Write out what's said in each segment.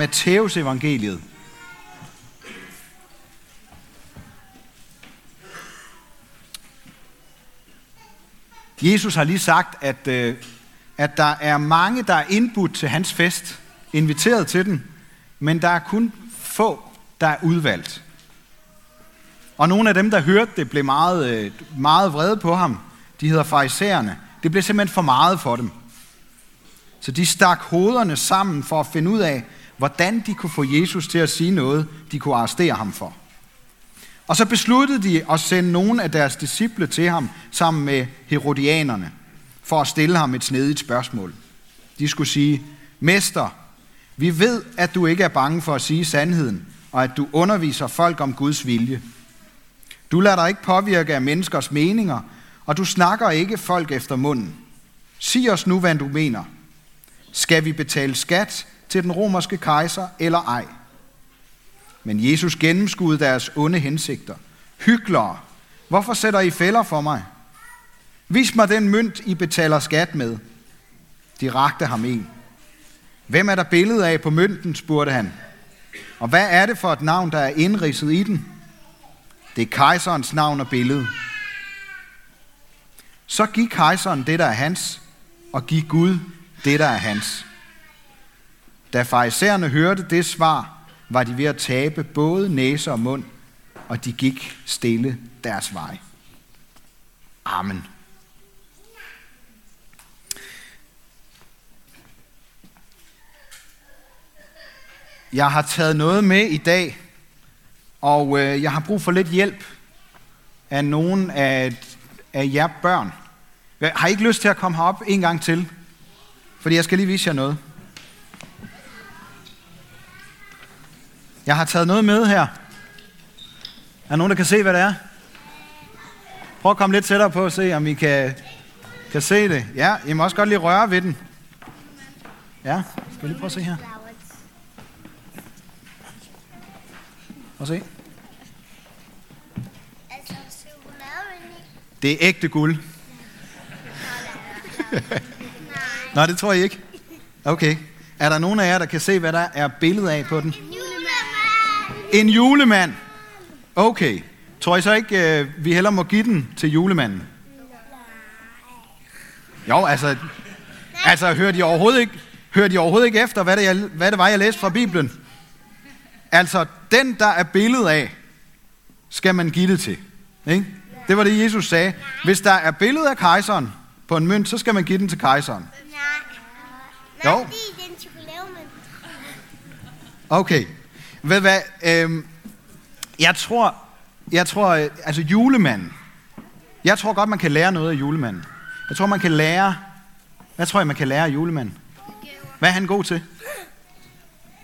Matteus evangeliet. Jesus har lige sagt, at, øh, at der er mange, der er indbudt til hans fest, inviteret til den, men der er kun få, der er udvalgt. Og nogle af dem, der hørte det, blev meget, øh, meget vrede på ham. De hedder farisæerne. Det blev simpelthen for meget for dem. Så de stak hovederne sammen for at finde ud af, hvordan de kunne få Jesus til at sige noget, de kunne arrestere ham for. Og så besluttede de at sende nogle af deres disciple til ham sammen med herodianerne, for at stille ham et snedigt spørgsmål. De skulle sige, Mester, vi ved, at du ikke er bange for at sige sandheden, og at du underviser folk om Guds vilje. Du lader dig ikke påvirke af menneskers meninger, og du snakker ikke folk efter munden. Sig os nu, hvad du mener. Skal vi betale skat til den romerske kejser eller ej? Men Jesus gennemskudde deres onde hensigter. Hyklere, hvorfor sætter I fælder for mig? Vis mig den mønt, I betaler skat med. De rakte ham en. Hvem er der billede af på mønten, spurgte han. Og hvad er det for et navn, der er indridset i den? Det er kejserens navn og billede. Så giv kejseren det, der er hans, og giv Gud det, der er hans. Da farisæerne hørte det svar, var de ved at tabe både næse og mund, og de gik stille deres vej. Amen. Jeg har taget noget med i dag, og øh, jeg har brug for lidt hjælp af nogen af, af jer børn. Jeg har I ikke lyst til at komme herop en gang til? Fordi jeg skal lige vise jer noget. Jeg har taget noget med her. Er der nogen, der kan se, hvad det er? Prøv at komme lidt tættere på og se, om I kan, kan se det. Ja, I må også godt lige røre ved den. Ja, skal vi lige prøve at se her. Prøv at se. Det er ægte guld. Nej, det tror jeg ikke. Okay. Er der nogen af jer, der kan se, hvad der er billede af på den? En julemand. Okay. Tror I så ikke, øh, vi heller må give den til julemanden? Jo, altså, altså hørte I overhovedet ikke, hørte I overhovedet ikke efter, hvad det, jeg, hvad det var, jeg læste fra Bibelen? Altså, den, der er billedet af, skal man give det til. Ikke? Det var det, Jesus sagde. Hvis der er billedet af kejseren på en mønt, så skal man give den til kejseren. Nej. Jo. Okay. Ved hvad? Øhm, jeg tror, jeg tror, øh, altså julemanden. Jeg tror godt, man kan lære noget af julemanden. Jeg tror, man kan lære, hvad tror jeg, man kan lære af julemanden? Hvad er han god til?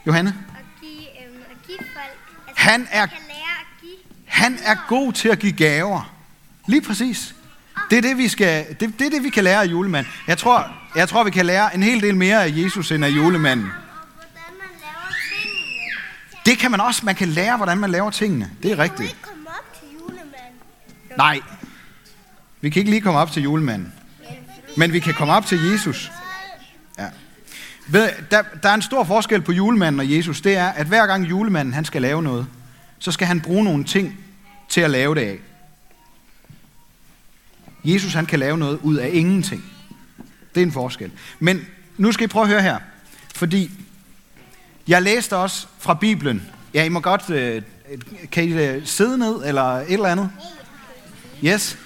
Johanne? At give, øhm, at give folk. Altså, Han er, kan lære at give. han er god til at give gaver. Lige præcis. Det er det, vi, skal, det, det, er det, vi kan lære af julemanden. Jeg tror, jeg tror, vi kan lære en hel del mere af Jesus end af julemanden. Det kan man også. Man kan lære, hvordan man laver tingene. Det er Du må rigtigt. ikke komme op til julemanden. Nej. Vi kan ikke lige komme op til julemanden. Men vi kan komme op til Jesus. Ja. Ved, der, der er en stor forskel på julemanden og Jesus. Det er, at hver gang julemanden han skal lave noget, så skal han bruge nogle ting til at lave det af. Jesus han kan lave noget ud af ingenting. Det er en forskel. Men nu skal I prøve at høre her. Fordi jeg læste også fra Bibelen. Ja, I må godt... Øh, kan I øh, sidde ned, eller et eller andet? Yes.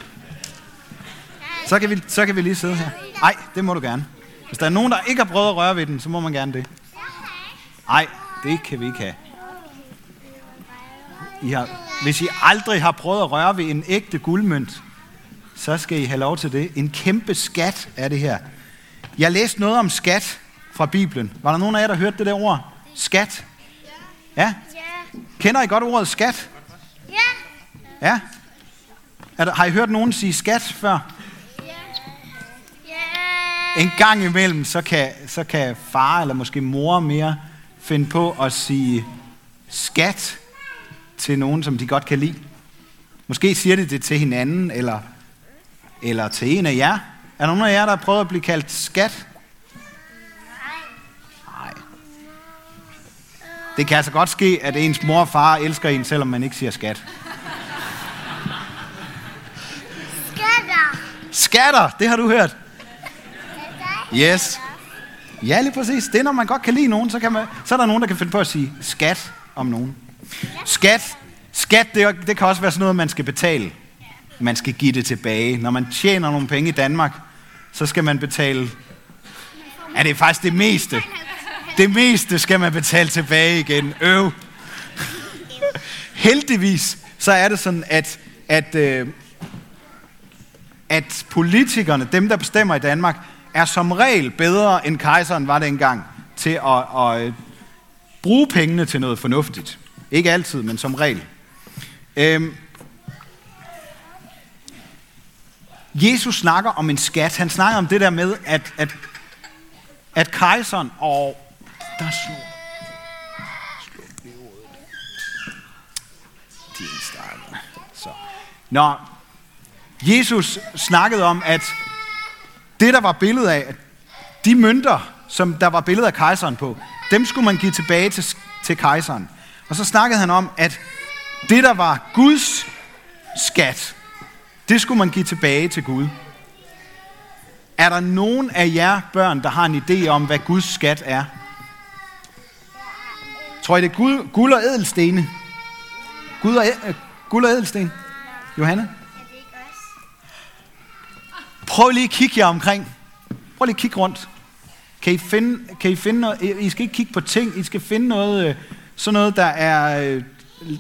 Så kan vi, så kan vi lige sidde her. Nej, det må du gerne. Hvis der er nogen, der ikke har prøvet at røre ved den, så må man gerne det. Nej, det kan vi ikke have. I har, hvis I aldrig har prøvet at røre ved en ægte guldmønt, så skal I have lov til det. En kæmpe skat er det her. Jeg læste noget om skat fra Bibelen. Var der nogen af jer, der hørte det der ord? Skat? Ja? Kender I godt ordet skat? Ja. Ja? Er der, har I hørt nogen sige skat før? Ja. En gang imellem, så kan, så kan far eller måske mor mere finde på at sige skat til nogen, som de godt kan lide. Måske siger de det til hinanden, eller, eller til en af jer. Er der nogen af jer, der har prøvet at blive kaldt skat? Det kan altså godt ske, at ens mor og far elsker en, selvom man ikke siger skat. Skatter. Skatter, det har du hørt. Yes. Ja, lige præcis. Det er, når man godt kan lide nogen, så, kan man, så er der nogen, der kan finde på at sige skat om nogen. Skat, skat det, det kan også være sådan noget, man skal betale. Man skal give det tilbage. Når man tjener nogle penge i Danmark, så skal man betale... Ja, det er faktisk det meste. Det meste skal man betale tilbage igen. Øv. Heldigvis, så er det sådan, at, at, øh, at politikerne, dem der bestemmer i Danmark, er som regel bedre end kejseren var dengang til at, at øh, bruge pengene til noget fornuftigt. Ikke altid, men som regel. Øhm, Jesus snakker om en skat. Han snakker om det der med, at, at, at kejseren og... Der slog... slog lige hovedet. Din stakkel. Så. Nå, Jesus snakkede om, at det, der var billedet af, at de mønter, som der var billedet af kejseren på, dem skulle man give tilbage til, til kejseren. Og så snakkede han om, at det, der var Guds skat, det skulle man give tilbage til Gud. Er der nogen af jer børn, der har en idé om, hvad Guds skat er? Tror I, det er guld, guld og ædelstene? Guld og, øh, guld og ædelsten? Johanne? Er ikke os? Prøv lige at kigge jer omkring. Prøv lige at kigge rundt. Kan I finde, kan I finde noget? I skal ikke kigge på ting. I skal finde noget, øh, sådan noget, der er, øh, øh,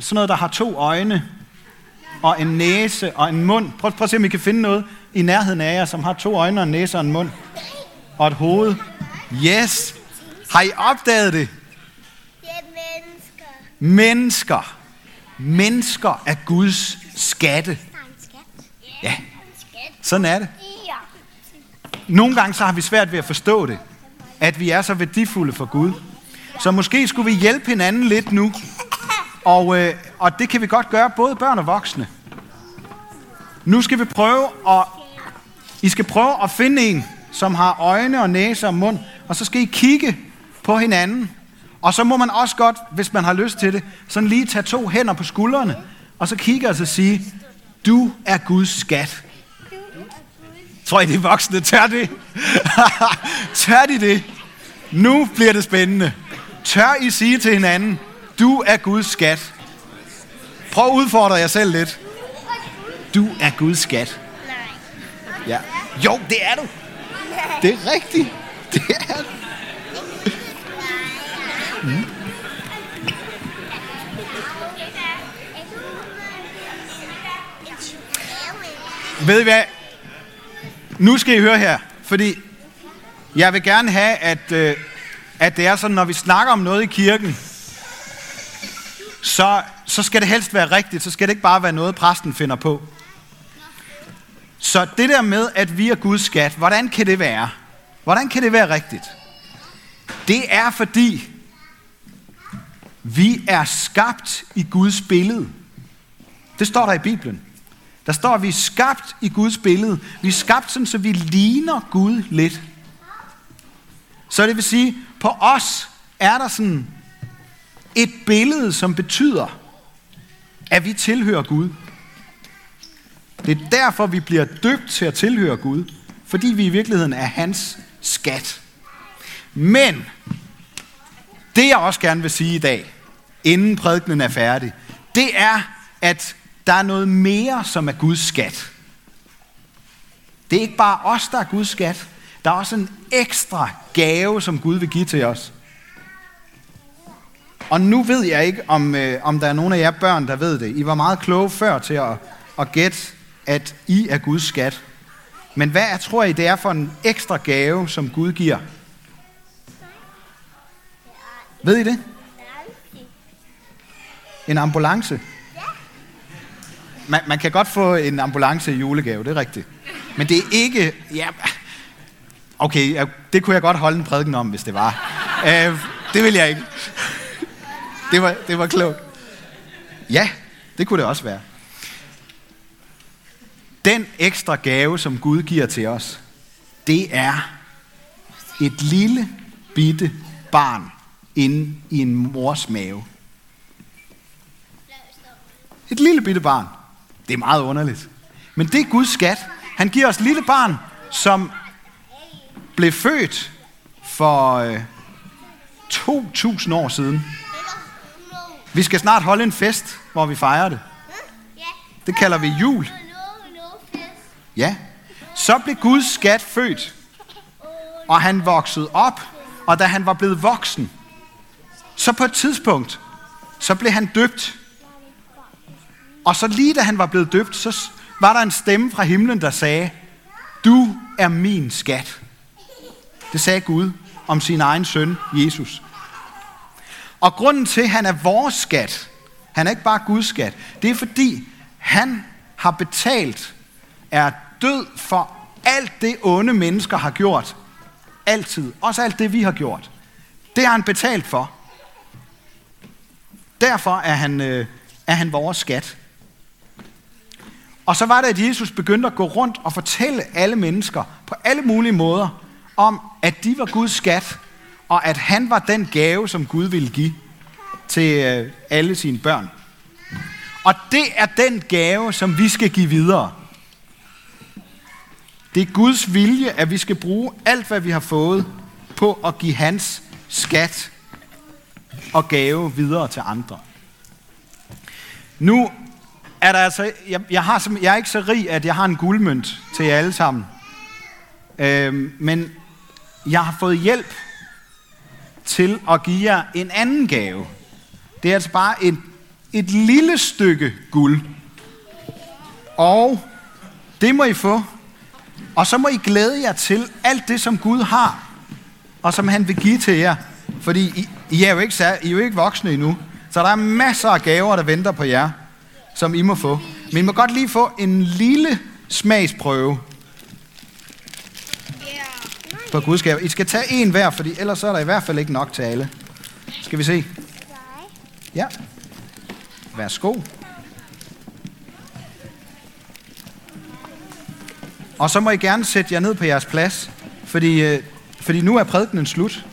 sådan noget, der har to øjne, og en næse og en mund. Prøv, prøv at se, om I kan finde noget i nærheden af jer, som har to øjne og en næse og en mund. Og et hoved. Yes! Har I opdaget det? Mennesker. Mennesker. Er Guds skatte. Ja, sådan er det. Nogle gange så har vi svært ved at forstå det, at vi er så værdifulde for Gud. Så måske skulle vi hjælpe hinanden lidt nu, og, øh, og det kan vi godt gøre, både børn og voksne. Nu skal vi prøve at, I skal prøve at finde en, som har øjne og næse og mund, og så skal I kigge på hinanden. Og så må man også godt, hvis man har lyst til det, sådan lige tage to hænder på skuldrene, og så kigge og så sige, du er Guds skat. Tror I, de voksne tør det? tør de det? Nu bliver det spændende. Tør I sige til hinanden, du er Guds skat? Prøv at udfordre jer selv lidt. Du er Guds skat. Ja. Jo, det er du. Det er rigtigt. Det er du. Ved I hvad? Nu skal I høre her, fordi jeg vil gerne have, at, øh, at det er sådan, når vi snakker om noget i kirken, så, så skal det helst være rigtigt, så skal det ikke bare være noget, præsten finder på. Så det der med, at vi er Guds skat, hvordan kan det være? Hvordan kan det være rigtigt? Det er fordi, vi er skabt i Guds billede. Det står der i Bibelen. Der står, at vi er skabt i Guds billede. Vi er skabt sådan, så vi ligner Gud lidt. Så det vil sige, på os er der sådan et billede, som betyder, at vi tilhører Gud. Det er derfor, vi bliver døbt til at tilhøre Gud. Fordi vi i virkeligheden er hans skat. Men, det jeg også gerne vil sige i dag, inden prædikenen er færdig, det er, at der er noget mere, som er Guds skat. Det er ikke bare os, der er Guds skat. Der er også en ekstra gave, som Gud vil give til os. Og nu ved jeg ikke, om, øh, om der er nogen af jer børn, der ved det. I var meget kloge før til at, at gætte, at I er Guds skat. Men hvad er, tror I, det er for en ekstra gave, som Gud giver? Ved I det? En ambulance? Man, man kan godt få en ambulance i julegave, det er rigtigt. Men det er ikke... Ja, okay, det kunne jeg godt holde en prædiken om, hvis det var. Øh, det vil jeg ikke. Det var, det var klogt. Ja, det kunne det også være. Den ekstra gave, som Gud giver til os, det er et lille bitte barn inde i en mors mave. Et lille bitte barn. Det er meget underligt. Men det er Guds skat. Han giver os et lille barn, som blev født for øh, 2.000 år siden. Vi skal snart holde en fest, hvor vi fejrer det. Ja. Det kalder vi jul. Ja. Så blev Guds skat født, og han voksede op, og da han var blevet voksen, så på et tidspunkt, så blev han døbt. Og så lige da han var blevet døbt, så var der en stemme fra himlen, der sagde, du er min skat. Det sagde Gud om sin egen søn, Jesus. Og grunden til, at han er vores skat, han er ikke bare Guds skat, det er fordi, han har betalt, er død for alt det onde mennesker har gjort. Altid. Også alt det, vi har gjort. Det har han betalt for. Derfor er han, øh, er han vores skat. Og så var det, at Jesus begyndte at gå rundt og fortælle alle mennesker på alle mulige måder om, at de var Guds skat, og at han var den gave, som Gud ville give til øh, alle sine børn. Og det er den gave, som vi skal give videre. Det er Guds vilje, at vi skal bruge alt, hvad vi har fået, på at give hans skat og gave videre til andre. Nu er der altså, jeg, jeg, har, jeg er ikke så rig, at jeg har en guldmønt til jer alle sammen. Øhm, men jeg har fået hjælp til at give jer en anden gave. Det er altså bare et, et lille stykke guld. Og det må I få. Og så må I glæde jer til alt det, som Gud har, og som han vil give til jer. Fordi I, I, er, jo ikke, I er jo ikke voksne endnu. Så der er masser af gaver, der venter på jer, som I må få. Men I må godt lige få en lille smagsprøve på gudskab. I skal tage en hver, fordi ellers så er der i hvert fald ikke nok til alle. Skal vi se? Ja. Værsgo. Og så må I gerne sætte jer ned på jeres plads, fordi, øh, fordi nu er prædikenen slut.